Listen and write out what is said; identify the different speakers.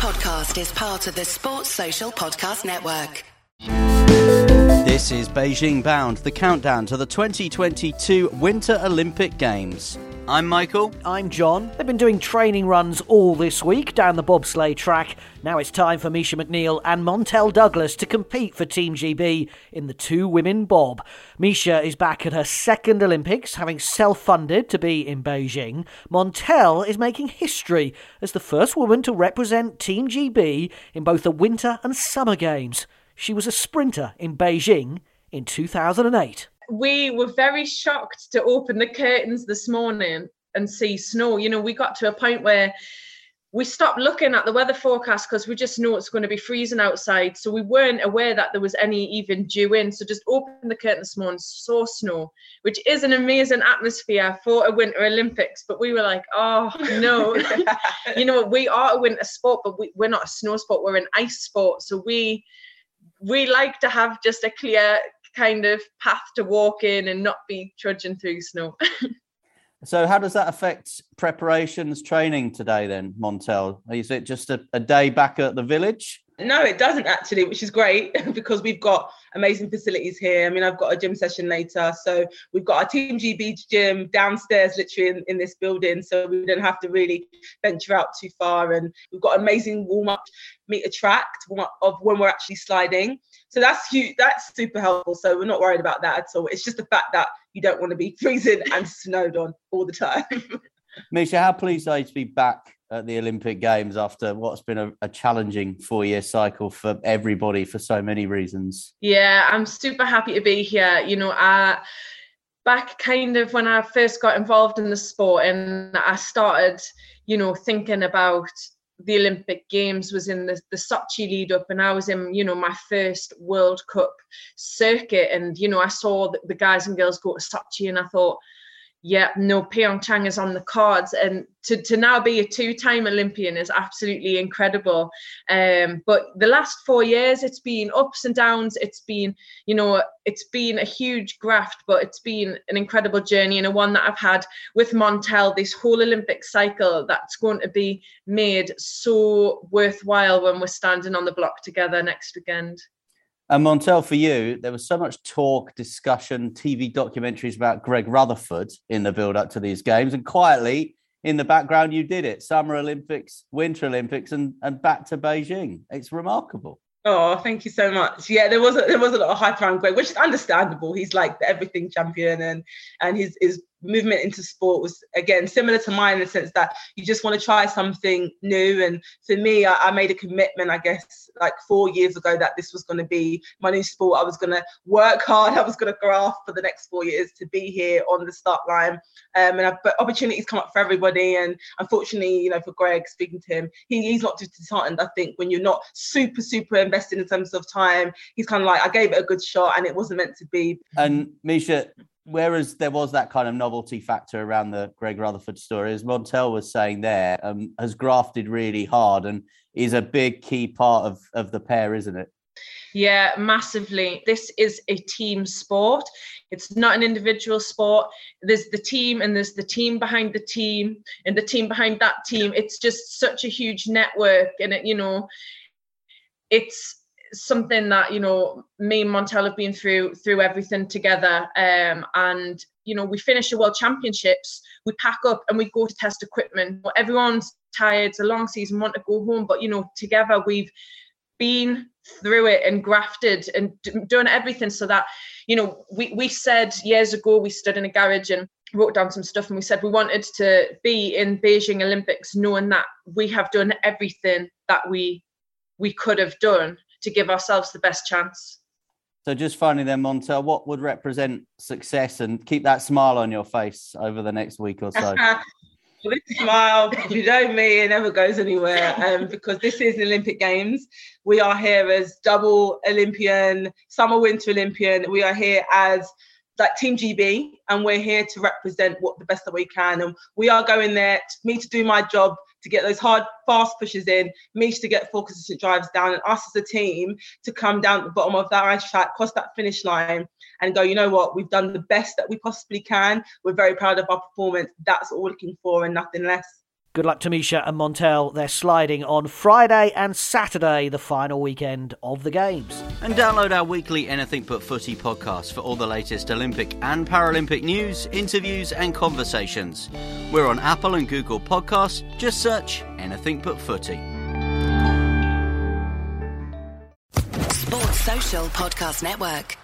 Speaker 1: podcast is part of the Sports Social Podcast Network.
Speaker 2: This is Beijing Bound, the countdown to the 2022 Winter Olympic Games. I'm Michael.
Speaker 3: I'm John. They've been doing training runs all this week down the bobsleigh track. Now it's time for Mica McNeill and Montell Douglas to compete for Team GB in the two women bob. Mica is back at her second Olympics, having self funded to be in Beijing. Montell is making history as the first woman to represent Team GB in both the Winter and Summer Games. She was a sprinter in Beijing in 2008
Speaker 4: we were very shocked to open the curtains this morning and see snow. You know, we got to a point where we stopped looking at the weather forecast because we just know it's going to be freezing outside. So we weren't aware that there was any even dew in. So just opened the curtain this morning, saw snow, which is an amazing atmosphere for a Winter Olympics. But we were like, oh no, you know, we are a winter sport, but we, we're not a snow sport. We're an ice sport. So we we like to have just a clear kind of path to walk in and not be trudging through snow.
Speaker 2: so, how does that affect preparations, training today, then, Montell? Is it just a, a day back at the village?
Speaker 5: No, it doesn't actually, which is great because we've got amazing facilities here. I mean, I've got a gym session later. So we've got our Team GB gym downstairs, literally in, in this building. So we don't have to really venture out too far. And we've got amazing warm up meter track of when we're actually sliding. So that's huge. That's super helpful. So we're not worried about that at all. It's just the fact that you don't want to be freezing and snowed on all the time.
Speaker 2: Mica, how pleased are you to be back at the Olympic Games after what's been a, a challenging four year cycle for everybody for so many reasons.
Speaker 4: Yeah, I'm super happy to be here. You know, I back kind of when I first got involved in the sport and I started, you know, thinking about the Olympic Games was in the, the Sochi lead up, and I was in, you know, my first World Cup circuit. And, you know, I saw the, guys and girls go to Sochi, and I thought, yeah, no, Pyeongchang is on the cards, and to, to now be a two-time Olympian is absolutely incredible. Um, but the last four years, it's been ups and downs. It's been, you know, it's been a huge graft, but it's been an incredible journey and a one that I've had with Montell. This whole Olympic cycle that's going to be made so worthwhile when we're standing on the block together next weekend.
Speaker 2: And Montell, for you, there was so much talk, discussion, TV documentaries about Greg Rutherford in the build up to these games. And quietly in the background, you did it Summer Olympics, Winter Olympics, and, and back to Beijing. It's remarkable.
Speaker 5: Oh, thank you so much. Yeah, there was a, there was a lot of hype around Greg, which is understandable. He's like the everything champion, and and his his movement into sport was again similar to mine in the sense that you just want to try something new. And for me, I, I made a commitment, I guess, like four years ago that this was going to be my new sport. I was going to work hard. I was going to graft for the next four years to be here on the start line. Um, and I, but opportunities come up for everybody. And unfortunately, you know, for Greg, speaking to him, he, he's not too disheartened. I think when you're not super super invested in terms of time, he's kind of like, I gave it a good shot, and it wasn't meant to be.
Speaker 2: And Mica, whereas there was that kind of novelty factor around the Greg Rutherford story, as Montell was saying there, um, has grafted really hard and is a big key part of, of the pair, isn't it?
Speaker 4: Yeah, massively. This is a team sport. It's not an individual sport. There's the team and there's the team behind the team and the team behind that team. It's just such a huge network and it, you know, it's something that you know me and Montell have been through through everything together. Um, and you know we finish the World Championships, we pack up and we go to test equipment. Everyone's tired, it's a long season, want to go home, but you know together we've been through it and grafted and done everything so that you know we we said years ago we stood in a garage and wrote down some stuff and we said we wanted to be in Beijing Olympics knowing that we have done everything that we we could have done to give ourselves the best chance.
Speaker 2: So, just finally, then, Montell, what would represent success and keep that smile on your face over the next week or so?
Speaker 5: this smile, if you know me, it never goes anywhere um, because this is the Olympic Games. We are here as double Olympian, summer, winter Olympian. We are here as like Team GB, and we're here to represent what the best that we can. And we are going there, me to do my job to get those hard, fast pushes in, Mish to get four consistent drives down, and us as a team to come down the bottom of that ice track, cross that finish line, and go, you know what, we've done the best that we possibly can. We're very proud of our performance. That's all we're looking for and nothing less.
Speaker 3: Good luck to Mica and Montell. They're sliding on Friday and Saturday, the final weekend of the Games.
Speaker 2: And download our weekly Anything But Footy podcast for all the latest Olympic and Paralympic news, interviews, and conversations. We're on Apple and Google Podcasts. Just search Anything But Footy.
Speaker 1: Sports Social Podcast Network.